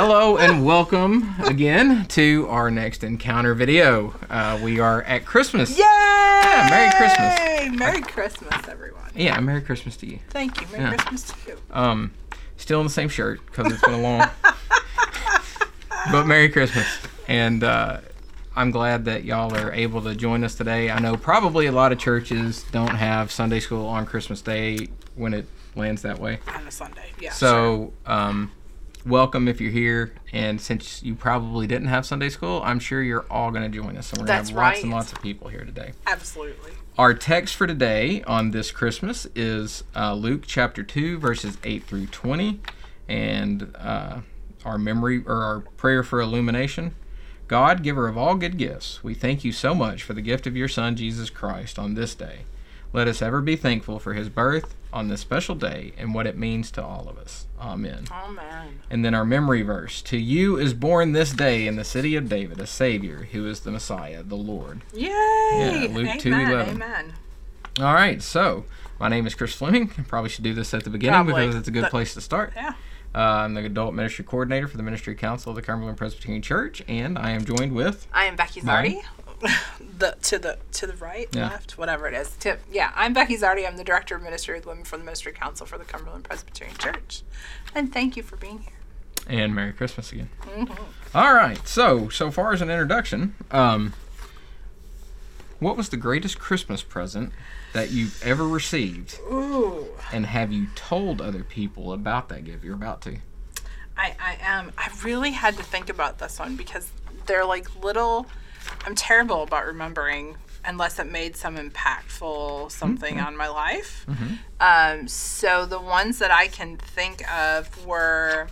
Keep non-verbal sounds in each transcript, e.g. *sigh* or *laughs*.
Hello and welcome again to our next encounter video. Uh, we are at Christmas. Yay! Yeah, Merry Christmas. Merry Christmas, everyone. Yeah, Merry Christmas to you. Thank you. Merry Yeah. Christmas to you. Um, still in the same shirt because it's been a long. *laughs* but Merry Christmas, and uh, I'm glad that y'all are able to join us today. I know probably a lot of churches don't have Sunday school on Christmas Day when it lands that way. On a Sunday. Yeah. sure. So, um, welcome if you're here. And since you probably didn't have Sunday school, I'm sure you're all going to join us. And we're going to have lots and lots of people here today. Absolutely. Our text for today on this Christmas is uh, Luke chapter 2, verses 8 through 20. And uh, our memory or our prayer for illumination. God, giver of all good gifts, we thank you so much for the gift of your Son, Jesus Christ, on this day. Let us ever be thankful for his birth on this special day and what it means to all of us. Amen. Man. And then our memory verse To you is born this day in the city of David a Savior who is the Messiah, the Lord. Yay! Luke amen. 2:11. Amen. All right, so my name is Chris Fleming. I *laughs* probably should do this at the beginning Probably. because it's a good That- place to start. Yeah. Uh, I'm the adult ministry coordinator for the Ministry Council of the Cumberland Presbyterian Church, and I am joined with. I am Becky? Zardi. *laughs* the to the to the right, Yeah. left, whatever it is. To, yeah, I'm Becky Zardi. I'm the director of ministry with women for the Ministry Council for the Cumberland Presbyterian Church. And thank you for being here. And Merry Christmas again. Mm-hmm. All right, so so far as an introduction, um, what was the greatest Christmas present that you've ever received, Ooh. and have you told other people about that gift? You're about to. I, I am. I really had to think about this one because they're like little. I'm terrible about remembering unless it made some impactful something on my life. Um, so the ones that I can think of were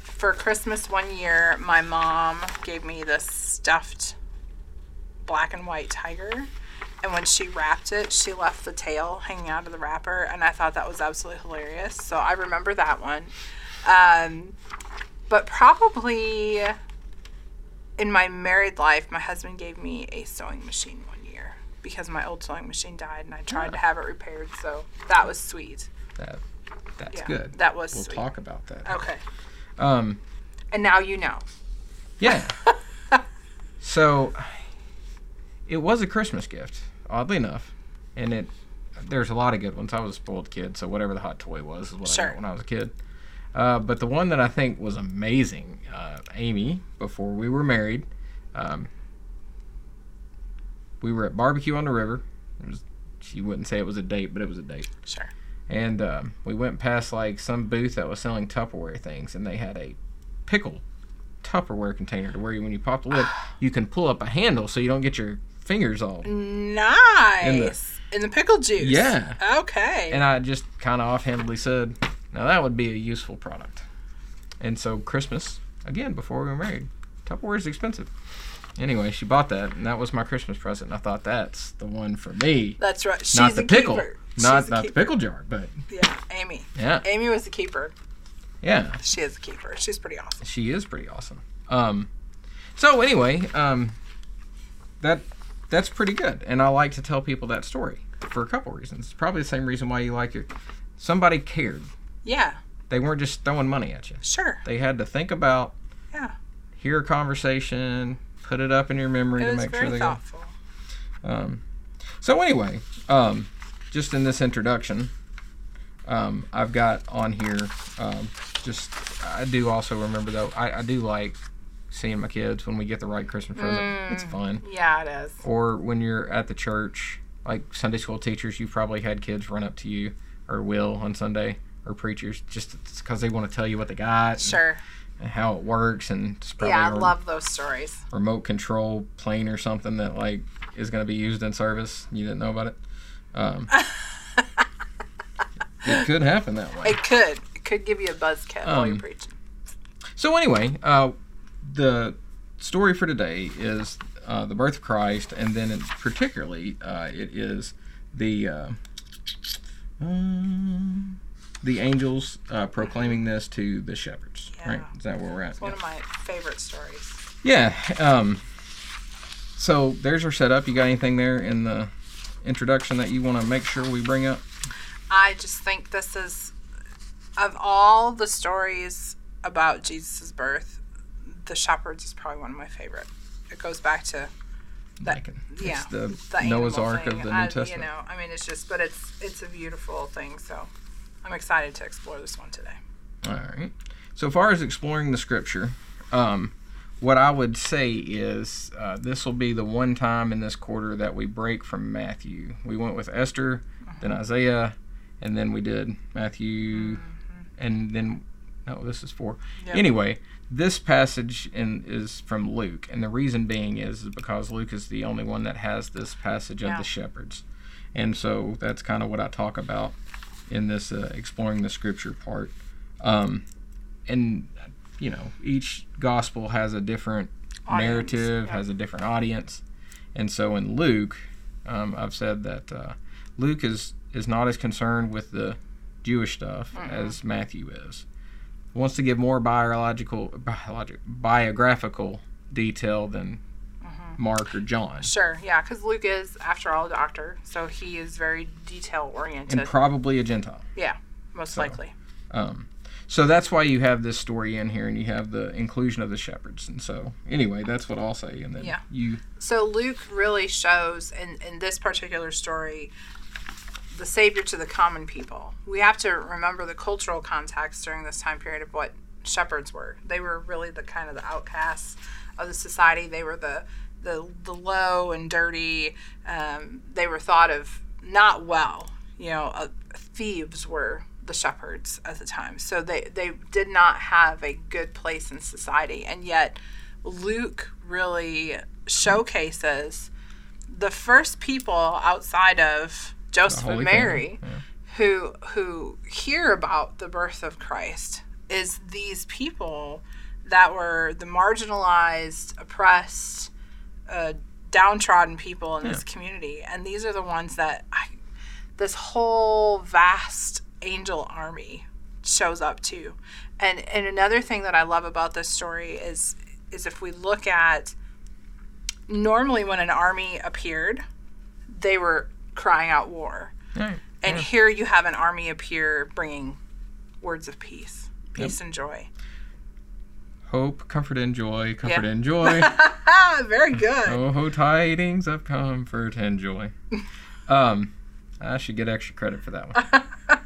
for Christmas one year, my mom gave me this stuffed black and white tiger. And when she wrapped it, she left the tail hanging out of the wrapper. And I thought that was absolutely hilarious. So I remember that one. Um, but probably in my married life, my husband gave me a sewing machine one year because my old sewing machine died and I tried to have it repaired. So that was sweet. That that's Yeah, good. that was We'll sweet. talk about that. Okay. Um, And now you know. yeah. *laughs* so it was a Christmas gift, oddly enough, and it there's a lot of good ones. I was a spoiled kid, so whatever the hot toy was is what I got when I was a kid. Uh, but the one that I think was amazing, uh, Amy, before we were married, um, we were at barbecue on the river. It was, she wouldn't say it was a date, but it was a date. Sure. And um, we went past like some booth that was selling Tupperware things, and they had a pickle Tupperware container to where you, when you pop the lid, *sighs* you can pull up a handle so you don't get your fingers all. Nice. In the, pickle juice. Yeah. Okay. And I just kind of offhandedly said, "Now that would be a useful product." And so Christmas again before we were married, Tupperware is expensive. Anyway, she bought that, and that was my Christmas present. And I thought that's the one for me, That's right. She's not the pickle, keeper. not a not the pickle jar, but Yeah, Amy. yeah, Amy was the keeper. yeah. She is the keeper. She's pretty awesome. she is pretty awesome. Um, so anyway, um, that that's pretty good, and I like to tell people that story for a couple reasons. It's probably the same reason why you like it. Somebody cared. Yeah, They weren't just throwing money at you. sure. They had to think about, Yeah. hear a conversation, put it up in your memory It to make sure they go. thoughtful. Um, so anyway, um, just in this introduction, um, I've got on here. Um, just I do also remember though. I, I do like seeing my kids when we get the right Christmas present. Mm. It's fun. Yeah, it is. Or when you're at the church, like Sunday school teachers, you probably had kids run up to you or will on Sunday or preachers just because they want to tell you what they got Sure. and how it works and Yeah, I love those stories. remote control plane or something that like is going to be used in service. You didn't know about it. Um, *laughs* it could happen that way. It could. It could give you a buzz cut while you're Um, preaching. So anyway, uh, the story for today is uh, the birth of Christ, and then particularly uh, it is the uh, um, the angels uh, proclaiming this to the shepherds. Right? Is that where we're at? It's one of my favorite stories. Yeah. Um, so there's our setup. You got anything there in the introduction that you want to make sure we bring up? I just think this is, of all the stories about Jesus' birth, the shepherds is probably one of my favorite. It goes back to that, Like, yeah, the, the Noah's Ark thing. of the New I- Testament. You know, I mean, it's just, but it's it's a beautiful thing. So I'm excited to explore this one today. All right. So far as exploring the scripture, um, what I would say is uh, this will be the one time in this quarter that we break from Matthew. We went with Esther, then Isaiah, and then we did Matthew, and then no, this is four. Yep. Anyway, this passage in, is from Luke, and the reason being is, is because Luke is the only one that has this passage of the shepherds, and so that's kind of what I talk about in this uh, exploring the scripture part. Um, and you know, each gospel has a different Audience, narrative, yeah. has a different audience, and so in Luke, um, I've said that uh, Luke is is not as concerned with the Jewish stuff as Matthew is. Wants to give more biological, biologic, biographical detail than Mark or John, Sure, yeah, because Luke is, after all, a doctor, so he is very detail oriented. and probably a Gentile. yeah, most likely. Um, so that's why you have this story in here, and you have the inclusion of the shepherds. And so, anyway, that's what I'll say. And then Yeah. you, So Luke really shows in, in this particular story the savior to the common people. We have to remember the cultural context during this time period of what shepherds were. They were really the kind of the outcasts of the society. They were the the, the low and dirty. Um, they were thought of not well. You know, uh, thieves were the shepherds at the time. So they, they did not have a good place in society. And yet, Luke really showcases the first people outside of Joseph and Mary Family, who who hear about the birth of Christ is these people that were the marginalized, oppressed, uh, downtrodden people in this community, and these are the ones that I, this whole vast angel army shows up to. And and another thing that I love about this story is is if we look at normally when an army appeared, they were crying out war. right. And here you have an army appear bringing words of peace, peace and joy. Hope, comfort, and joy, comfort Yeah. and joy. *laughs* Very good. oh, ho, tidings of comfort and joy. Um, I should get extra credit for that one. *laughs*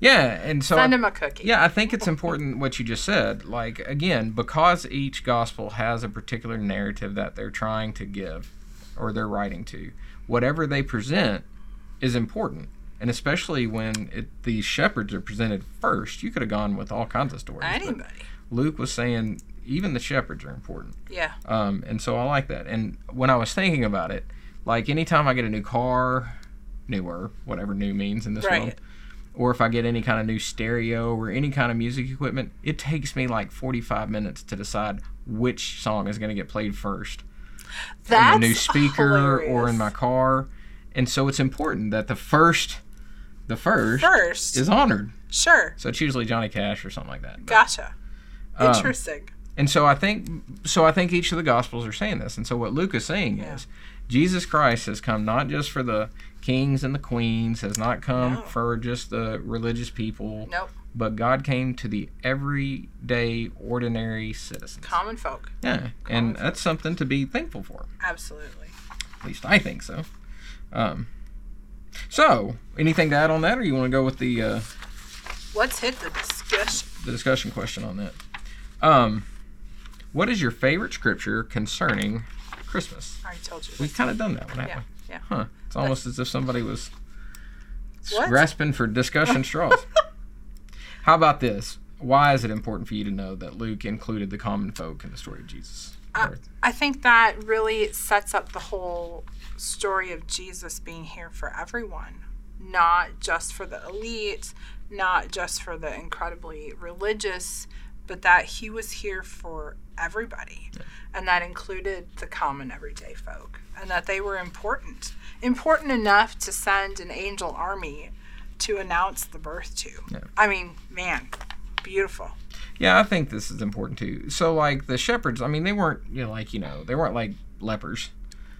Yeah, and so Send him a cookie. Yeah, I think it's important what you just said. Like, again, because each gospel has a particular narrative that they're trying to give or they're writing to, whatever they present is important. And especially when it, these shepherds are presented first, you could have gone with all kinds of stories. Anybody. Luke was saying even the shepherds are important. Yeah. Um, and so I like that. And when I was thinking about it, like anytime I get a new car, newer, whatever new means in this Right. world, or if I get any kind of new stereo or any kind of music equipment, it takes me like 45 minutes to decide which song is going to get played first That's in the new speaker or in my car. And so it's important that the first, the first, First. is honored. Sure. So it's usually Johnny Cash or something like that. But- Gotcha. Um, Interesting. and so I think so I think each of the gospels are saying this. And so what Luke is saying Yeah. is Jesus Christ has come not just for the kings and the queens, has not come No. for just the religious people, nope. but God came to the everyday ordinary citizens. Common folk. Yeah, and that's something to be thankful for. Absolutely. At least I think so. Um, so, anything to add on that, or you want to go with the uh, Let's hit the discussion. the discussion question on that? Um, what is your favorite scripture concerning Christmas? I already told you. We've kind of done that one, haven't Yeah. we? Yeah. Huh. It's almost as if somebody was What? grasping for discussion *laughs* straws. How about this? Why is it important for you to know that Luke included the common folk in the story of Jesus' Uh. I think that really sets up the whole story of Jesus being here for everyone, not just for the elite, not just for the incredibly religious, but that he was here for everybody. And that included the common everyday folk, and that they were important. Important enough to send an angel army to announce the birth to. Yeah. I mean, man, beautiful. Yeah, I think this is important too. So, like the shepherds, I mean, they weren't, you know, like you know, they weren't like lepers.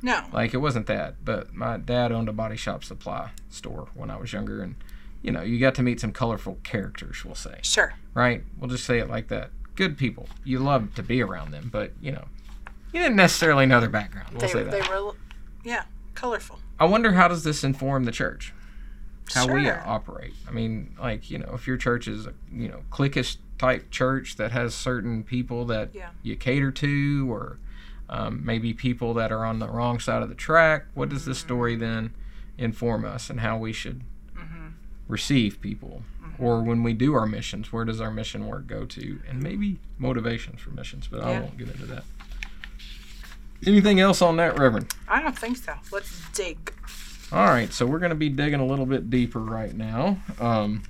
No. Like it wasn't that. But my dad owned a body shop supply store when I was younger, and you know, you got to meet some colorful characters. We'll say, Sure. right? We'll just say it like that. good people. You love to be around them, but you know, you didn't necessarily know their background. We'll they, say that. they were, yeah, colorful. I wonder how does this inform the church? How we operate. I mean, like you know, if your church is a you know cliquish type church that has certain people that Yeah. you cater to, or um, maybe people that are on the wrong side of the track, what does this story then inform us and how we should. Receive people? Or when we do our missions, where does our mission work go to? And maybe motivations for missions, but I won't get into that. Anything else on that, Reverend? I don't think so. Let's dig. All right, so we're going to be digging a little bit deeper right now. Um,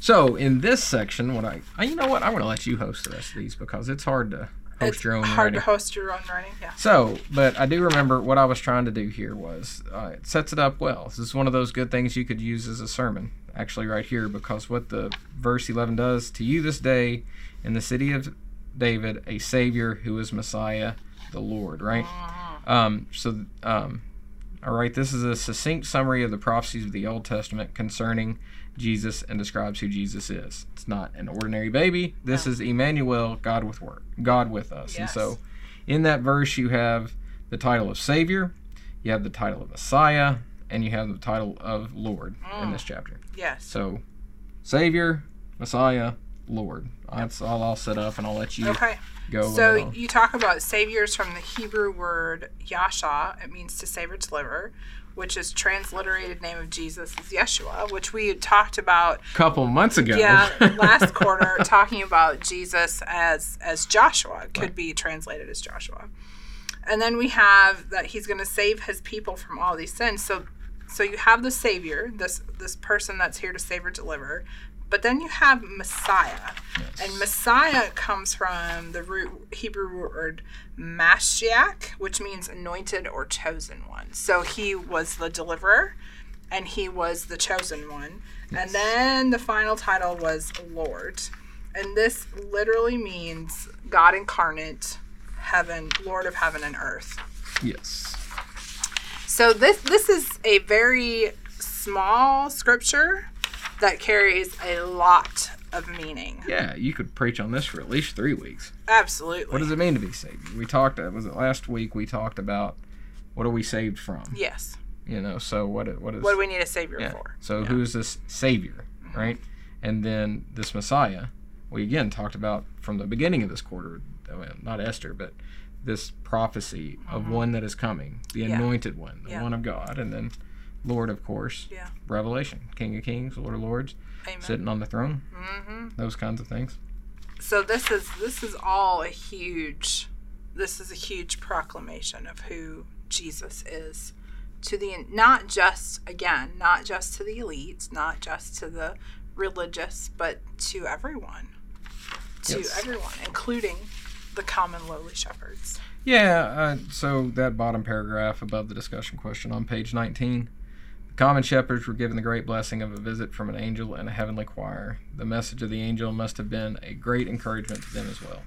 so in this section, what I, I you know what, I'm going to let you host the rest of these because it's hard to host it's your own hard writing. to host your own writing. Yeah. So, but I do remember what I was trying to do here was uh, it sets it up well. This is one of those good things you could use as a sermon, actually, right here, because what the verse 11 does to you this day in the city of David, a Savior who is Messiah, the Lord, right? Um, so, um, all right, this is a succinct summary of the prophecies of the Old Testament concerning Jesus and describes who Jesus is. It's not an ordinary baby. This No. is Emmanuel, God with work, God with us. And so, in that verse, you have the title of Savior, you have the title of Messiah, and you have the title of Lord in Mm. this chapter. Yes. So, Savior, Messiah, Lord. That's all I'll set up, and I'll let you Okay. go. So uh, you talk about saviors from the Hebrew word Yasha. It means to save or deliver, which is transliterated name of Jesus is Yeshua, which we had talked about a couple months ago. yeah *laughs* last quarter talking about Jesus as as Joshua could Right. be translated as Joshua. And then we have that he's going to save his people from all these sins. So so you have the savior, this this person that's here to save or deliver. But then you have Messiah. Yes. And Messiah comes from the root Hebrew word Mashiach, which means anointed or chosen one. So he was the deliverer and he was the chosen one. And then the final title was Lord. And this literally means God incarnate, heaven, Lord of heaven and earth. yes. So this this is a very small scripture that carries a lot of meaning. Yeah, you could preach on this for at least three weeks. Absolutely. What does it mean to be saved? We talked. uh, Was it last week? We talked about what are we saved from? Yes. You know. So what? What is? What do we need a savior yeah. for? So Yeah. Mm-hmm. who is this Savior, right? And then this Messiah. We again talked about from the beginning of this quarter. uh, Not Esther, but this prophecy of one that is coming, the Mm-hmm. Yeah. anointed one, the Yeah. one of God, and then Lord, of course. Yeah. Revelation, King of Kings, Lord of Lords, Amen. sitting on the throne. hmm Those kinds of things. So this is this is all a huge this is a huge proclamation of who Jesus is to the not just again, not just to the elites, not just to the religious, but to everyone. To Yes. everyone, including the common lowly shepherds. Yeah, uh, so that bottom paragraph above the discussion question on page 19. Common shepherds were given the great blessing of a visit from an angel and a heavenly choir. The message of the angel must have been a great encouragement to them as well.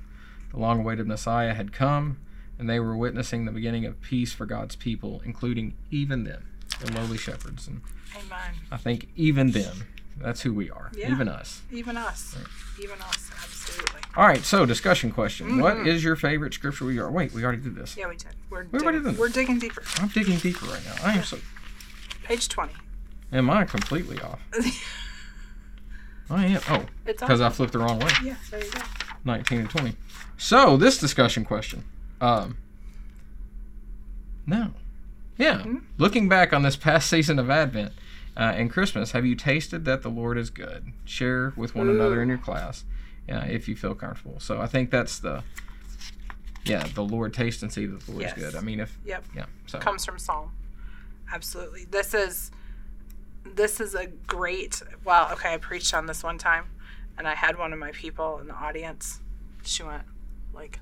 The long awaited Messiah had come, and they were witnessing the beginning of peace for God's people, including even them, the lowly shepherds. And Amen. I think even them, that's who we are, Yeah. even us. Even us. Even us, absolutely. All right, so discussion question. What Mhm. is your favorite scripture? We are. Wait, we already did this. Yeah, we did. We're We've already digging, done we're digging deeper. I'm digging deeper right now. I am so. Page twenty. Am I completely off? *laughs* I am. Oh, It's because. I flipped the wrong way. Yeah, there you go. 19 and 20. So, this discussion question. Um, no. Yeah. Mhm. Looking back on this past season of Advent uh, and Christmas, have you tasted that the Lord is good? Share with one another in your class uh, if you feel comfortable. So, I think that's the. Yeah, the Lord taste and see that the Lord Yes. is good. I mean, if. Yep. Yeah. So. comes from Psalm. Absolutely. This is this is a great well, okay, I preached on this one time and I had one of my people in the audience. She went like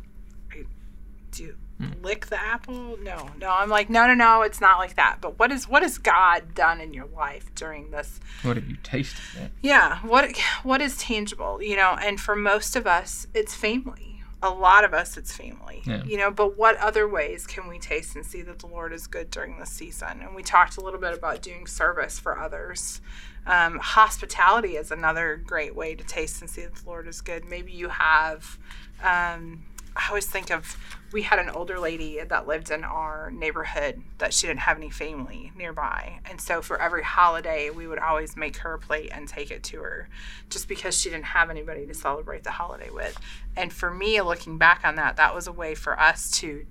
do you Hmm. lick the apple? No. No, I'm like, no, no, no, it's not like that. But what is what has God done in your life during this What have you tasted? Yeah. yeah what what is tangible you know and for most of us it's family a lot of us it's family. Yeah. you know but what other ways can we taste and see that the lord is good during this season? And we talked a little bit about doing service for others. Um, hospitality is another great way to taste and see that the lord is good. Maybe you have um, i always think of we had an older lady that lived in our neighborhood that she didn't have any family nearby and so for every holiday we would always make her a plate and take it to her just because she didn't have anybody to celebrate the holiday with and for me looking back on that that was a way for us to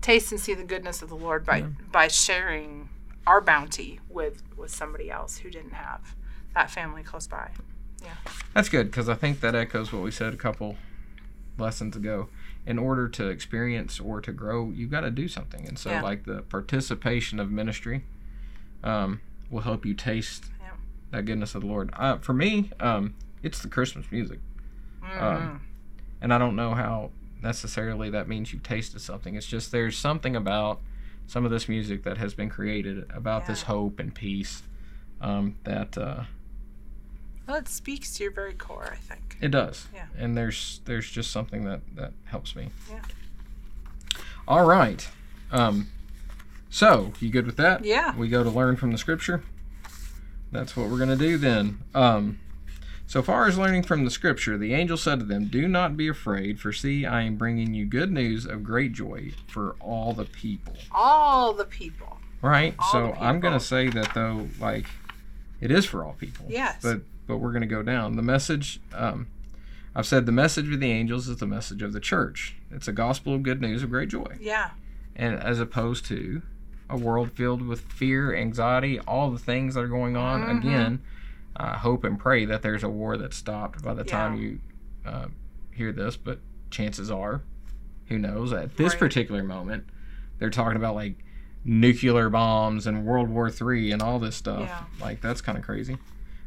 taste and see the goodness of the lord by by sharing our bounty with with somebody else who didn't have that family close by Yeah. That's good because I think that echoes what we said a couple lessons ago. In order to experience or to grow, you've got to do something. And so, Yeah. like the participation of ministry um, will help you taste Yeah. that goodness of the Lord. Uh, for me, um, it's the Christmas music. Mhm. And I don't know how necessarily that means you've tasted something. It's just there's something about some of this music that has been created about this hope and peace um, that. Uh, well it speaks to your very core i think It does. Yeah. And there's there's just something that that helps me. Yeah. All right. Um so, you good with that? Yeah. We go to learn from the scripture. That's what we're going to do then. Um so far as learning from the scripture, the angel said to them, "Do not be afraid, for see, I am bringing you good news of great joy for all the people." all the people Right? All so, the I'm gonna say that though like it is for all people. Yes. But but we're going to go down. The message um I've said the message of the angels is the message of the church. It's a gospel of good news of great joy. yeah And as opposed to a world filled with fear, anxiety, all the things that are going on. Mhm. Again, I hope and pray that there's a war that's stopped by the time you uh, hear this, but chances are, who knows, at this Right. particular moment, they're talking about like nuclear bombs and World War Three and all this stuff. Yeah. Like, that's kind of crazy.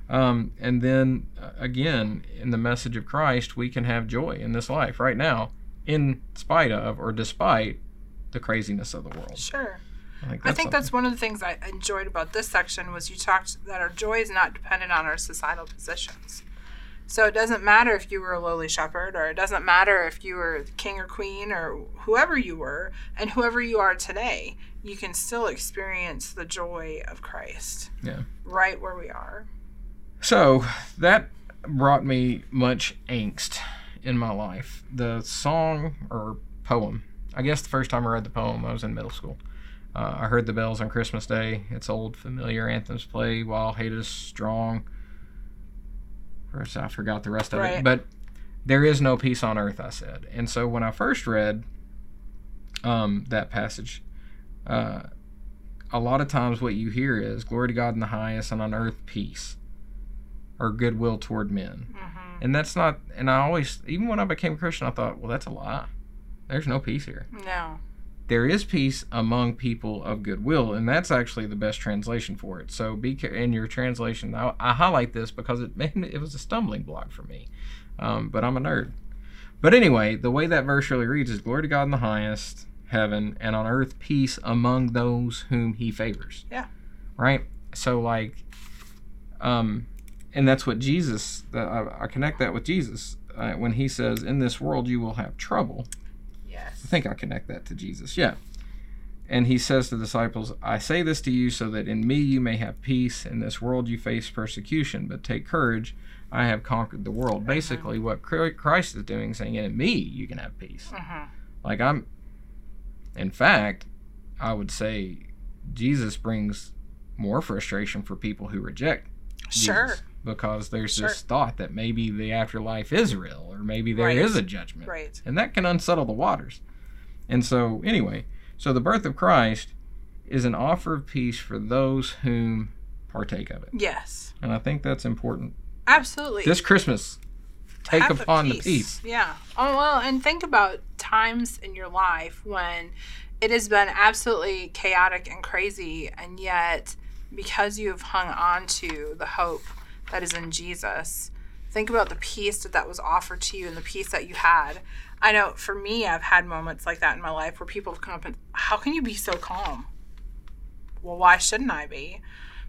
Um, and then uh, again, in the message of Christ, we can have joy in this life right now, in spite of or despite the craziness of the world. sure I think I think that's one of the things I enjoyed about this section was you talked that our joy is not dependent on our societal positions. So it doesn't matter if you were a lowly shepherd, or it doesn't matter if you were king or queen, or whoever you were, and whoever you are today, you can still experience the joy of Christ. Yeah. Right where we are. So that brought me much angst in my life. The song or poem, I guess the first time I read the poem, I was in middle school. Uh, I heard the bells on Christmas Day. It's old familiar anthems play while hate is strong. I forgot the rest of it. But there is no peace on earth, I said. And so when I first read um, that passage, uh, a lot of times what you hear is glory to God in the highest and on earth peace or goodwill toward men. hmm And that's not, and I always, even when I became a Christian, I thought, well, that's a lie. There's no peace here. No. There is peace among people of goodwill, and that's actually the best translation for it. So be care- in your translation. I, I highlight this because it *laughs* it was a stumbling block for me, um, but I'm a nerd. But anyway, the way that verse really reads is glory to God in the highest heaven, and on earth peace among those whom He favors. Yeah. Right. So like, um, and that's what Jesus. I, I connect that with Jesus uh, when He says, "In this world you will have trouble." Yes. I think I connect that to Jesus. Yeah. And he says to the disciples, I say this to you so that in me you may have peace. In this world you face persecution, but take courage. I have conquered the world. Basically, what Christ is doing, saying, in me you can have peace. hmm Like, I'm, in fact, I would say Jesus brings more frustration for people who reject Sure. Because there's Sure. this thought that maybe the afterlife is real or maybe there is Right. a judgment Right. and that can unsettle the waters. And so, anyway, so the birth of Christ is an offer of peace for those whom partake of it. Yes. And I think that's important. Absolutely. This Christmas, take have upon the peace. Yeah. Oh well, and think about times in your life when it has been absolutely chaotic and crazy, and yet because you have hung on to the hope that is in Jesus, think about the peace that that was offered to you and the peace that you had. I know for me, I've had moments like that in my life where people have come up and, "How can you be so calm?" Well, why shouldn't I be?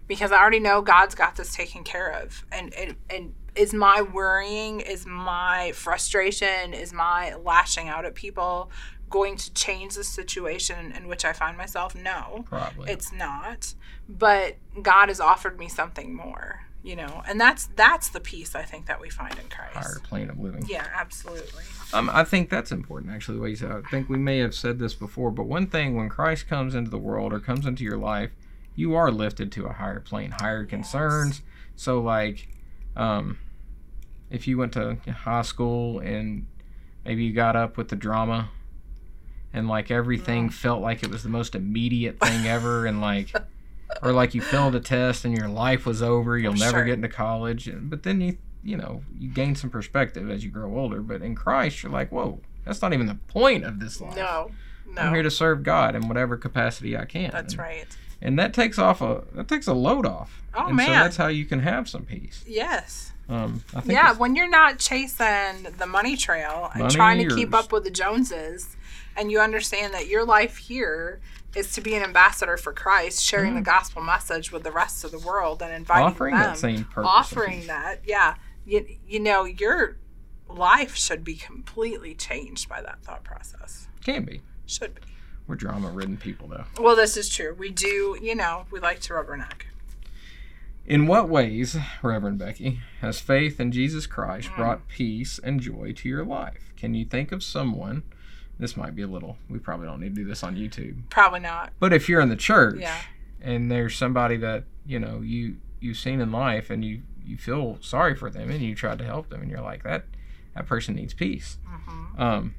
because I already know God's got this taken care of. And and, and is my worrying, is my frustration, is my lashing out at people going to change the situation in which I find myself? No. Probably. It's not. But God has offered me something more, you know. And that's that's the peace I think that we find in Christ. higher plane of living. Yeah, absolutely. Um, I think that's important, actually. Way you said. I think we may have said this before, but one thing when Christ comes into the world or comes into your life, you are lifted to a higher plane, higher concerns. So, like, um, if you went to high school and maybe you got up with the drama, and like everything felt like it was the most immediate thing ever, and like, *laughs* or like you failed a test and your life was over, you'll never Sure. get into college, but then you you know, you gain some perspective as you grow older. But in Christ, you're like, whoa, that's not even the point of this life. No. No. I'm here to serve God in whatever capacity I can. that's and, right. And that takes off a that takes a load off. Oh, and So that's how you can have some peace. Yes. Um, I think Yeah, when you're not chasing the money trail and Money trying to keep up with the Joneses, and you understand that your life here is to be an ambassador for Christ, sharing the gospel message with the rest of the world and inviting Mm. offering them, that same purpose. offering that, yeah, you, you know, your life should be completely changed by that thought process. can be. Should be. We're drama-ridden people, though. Well, this is true. We do, you know, we like to rubberneck. In what ways, Reverend Becky, has faith in Jesus Mm. Christ brought peace and joy to your life? Can you think of someone? This might be a little. We probably don't need to do this on YouTube. Probably not. But if you're in the church Yeah. and there's somebody that you know you you've seen in life and you you feel sorry for them and you try to help them and you're like that that person needs peace. hmm Um,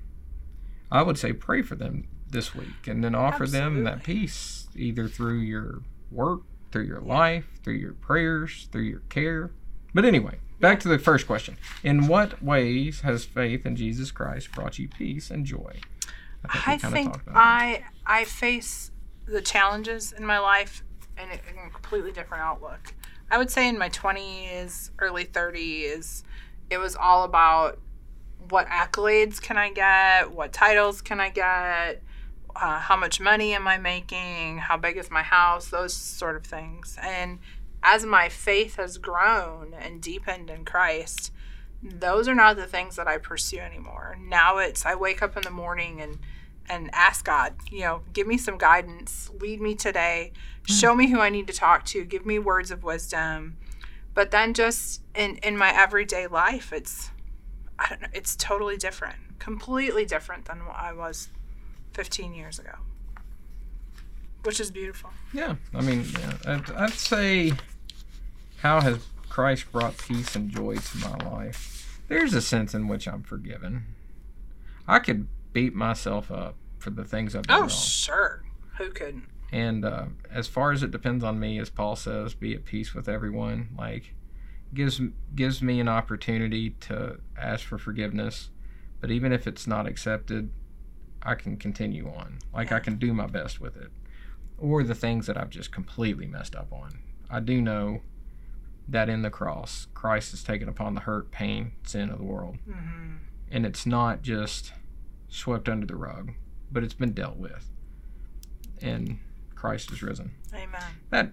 I would say pray for them this week and then offer them that peace either through your work, through your life, through your prayers, through your care. But anyway, back to the first question. In what ways has faith in Jesus Christ brought you peace and joy? I think that. I I face the challenges in my life in a, in a completely different outlook. I would say in my 20s, early 30s, it was all about what accolades can I get, what titles can I get, uh, how much money am I making, how big is my house, those sort of things. And as my faith has grown and deepened in Christ, those are not the things that I pursue anymore. Now it's I wake up in the morning and and ask God, you know, give me some guidance, lead me today, hmm. show me who I need to talk to, give me words of wisdom. But then just in in my everyday life, it's I don't know, it's totally different, completely different than what I was 15 years ago. Which is beautiful. Yeah, I mean, yeah, I'd, I'd say, how has Christ brought peace and joy to my life? There's a sense in which I'm forgiven. I could beat myself up for the things I've done Oh, wrong. sure. Who couldn't? And uh, as far as it depends on me, as Paul says, be at peace with everyone. Like, gives gives me an opportunity to ask for forgiveness, but even if it's not accepted, I can continue on. Like I can do my best with it, or the things that I've just completely messed up on. I do know that in the cross, Christ has taken upon the hurt, pain, sin of the world, hmm and it's not just swept under the rug, but it's been dealt with, and Christ is risen. Amen. that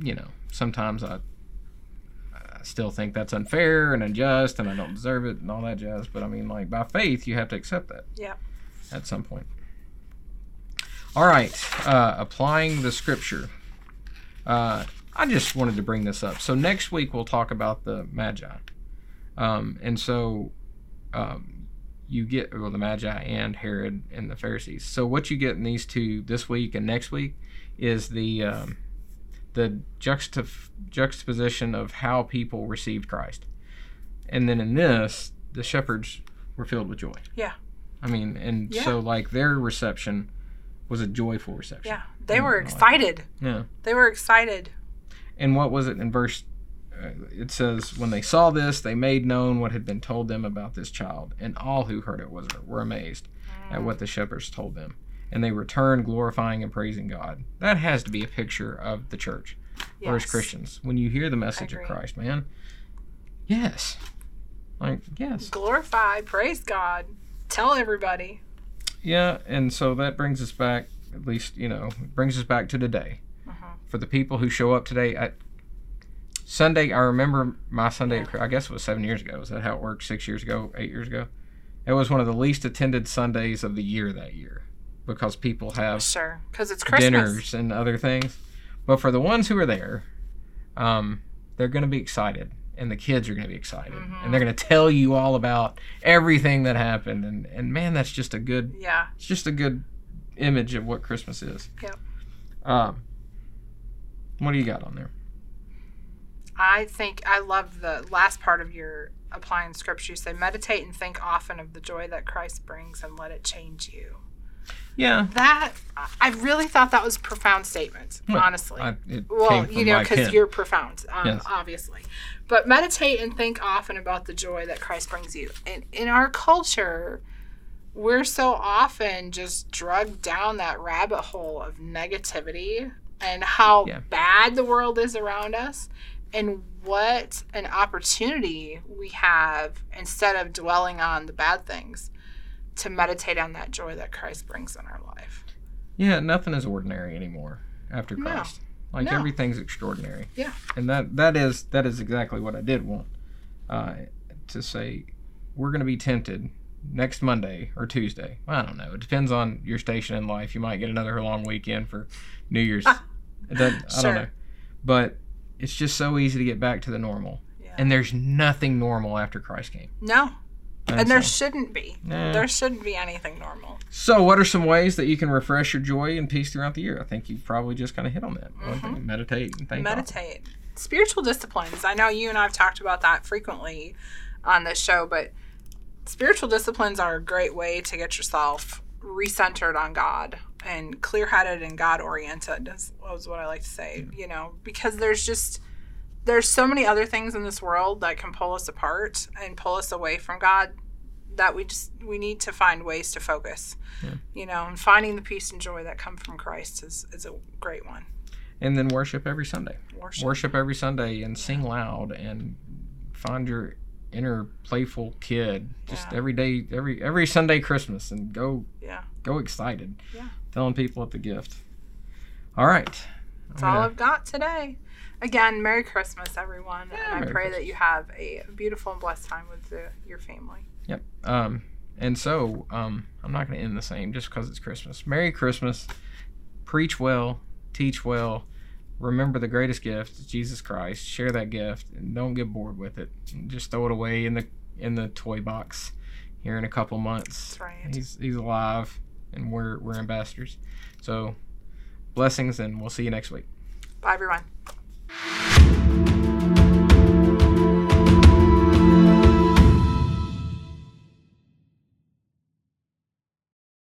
you know sometimes I, I still think that's unfair and unjust and I don't deserve it and all that jazz but I mean like by faith you have to accept that Yeah. at some point. All right uh, applying the scripture uh, I just wanted to bring this up so next week we'll talk about the magi um, and so um, you get well the magi and Herod and the Pharisees so what you get in these two this week and next week is the um, the juxtaf- juxtaposition of how people received Christ, and then in this, the shepherds were filled with joy. Yeah. I mean, and Yeah. so like their reception was a joyful reception. Yeah. They were like excited. Yeah. They were excited. And what was it in verse? Uh, it says, "When they saw this, they made known what had been told them about this child, and all who heard it was were amazed at what the shepherds told them." And they returned, glorifying and praising God. That has to be a picture of the church. or as Christians. When you hear the message of. Christ, man, yes, like yes, Glorify, praise God, tell everybody. yeah, and so that brings us back. At least you know, brings us back to today. For the people who show up today. I, Sunday, I remember my Sunday. I guess it was seven years ago. Is that how it worked? Six years ago, eight years ago. It was one of the least attended Sundays of the year that year because people have Sure, because it's Christmas. dinners and other things. But for the ones who are there, um, they're going to be excited, and the kids are going to be excited, Mm-hmm. and they're going to tell you all about everything that happened. And and man, that's just a good. Yeah. It's just a good image of what Christmas is. Yep. Um, what do you got on there? I think I love the last part of your applying scripture. You say, meditate and think often of the joy that Christ brings and let it change you. Yeah. That, I really thought that was a profound statement, Well, honestly. I, well, you know, because you're profound, um, Yes. obviously. But meditate and think often about the joy that Christ brings you. And in our culture, we're so often just drugged down that rabbit hole of negativity and how Yeah. bad the world is around us and what an opportunity we have instead of dwelling on the bad things to meditate on that joy that Christ brings in our life. Yeah, nothing is ordinary anymore after Christ. No. Like No. everything's extraordinary. Yeah. And that that is that is exactly what I did want uh, to say. We're going to be tempted next Monday or Tuesday. I don't know. It depends on your station in life. You might get another long weekend for New Year's. It doesn't, I don't know. But it's just so easy to get back to the normal. Yeah. And there's nothing normal after Christ came. No. And there so- shouldn't be. Nah. There shouldn't be anything normal. So, what are some ways that you can refresh your joy and peace throughout the year? I think you probably just kind of hit on that. Thing, meditate and. Mm-hmm. Meditate. Spiritual disciplines. I know you and I have talked about that frequently on this show, but spiritual disciplines are a great way to get yourself recentered on God and clear headed and God oriented, is, is what I like to say, you know, because there's just. There's so many other things in this world that can pull us apart and pull us away from God that we just we need to find ways to focus. Yeah. You know, and finding the peace and joy that come from Christ is, is a great one. And then worship every Sunday. Worship. Worship every Sunday and sing loud and find your inner playful kid just Yeah. every day, every every Sunday Christmas and go Yeah. go excited. Yeah. Telling people at the gift. All right. That's all I've got today. Again, Merry Christmas, everyone. Yeah, and I Merry pray that you have a beautiful and blessed time with the, your family. Yep. Um, and so um, I'm not going to end the same just because it's Christmas. Merry Christmas. Preach well, teach well. Remember the greatest gift, Jesus Christ. Share that gift, and don't get bored with it. Just throw it away in the in the toy box here in a couple months. Right. He's he's alive, and we're we're ambassadors. So blessings, and we'll see you next week. Bye, everyone.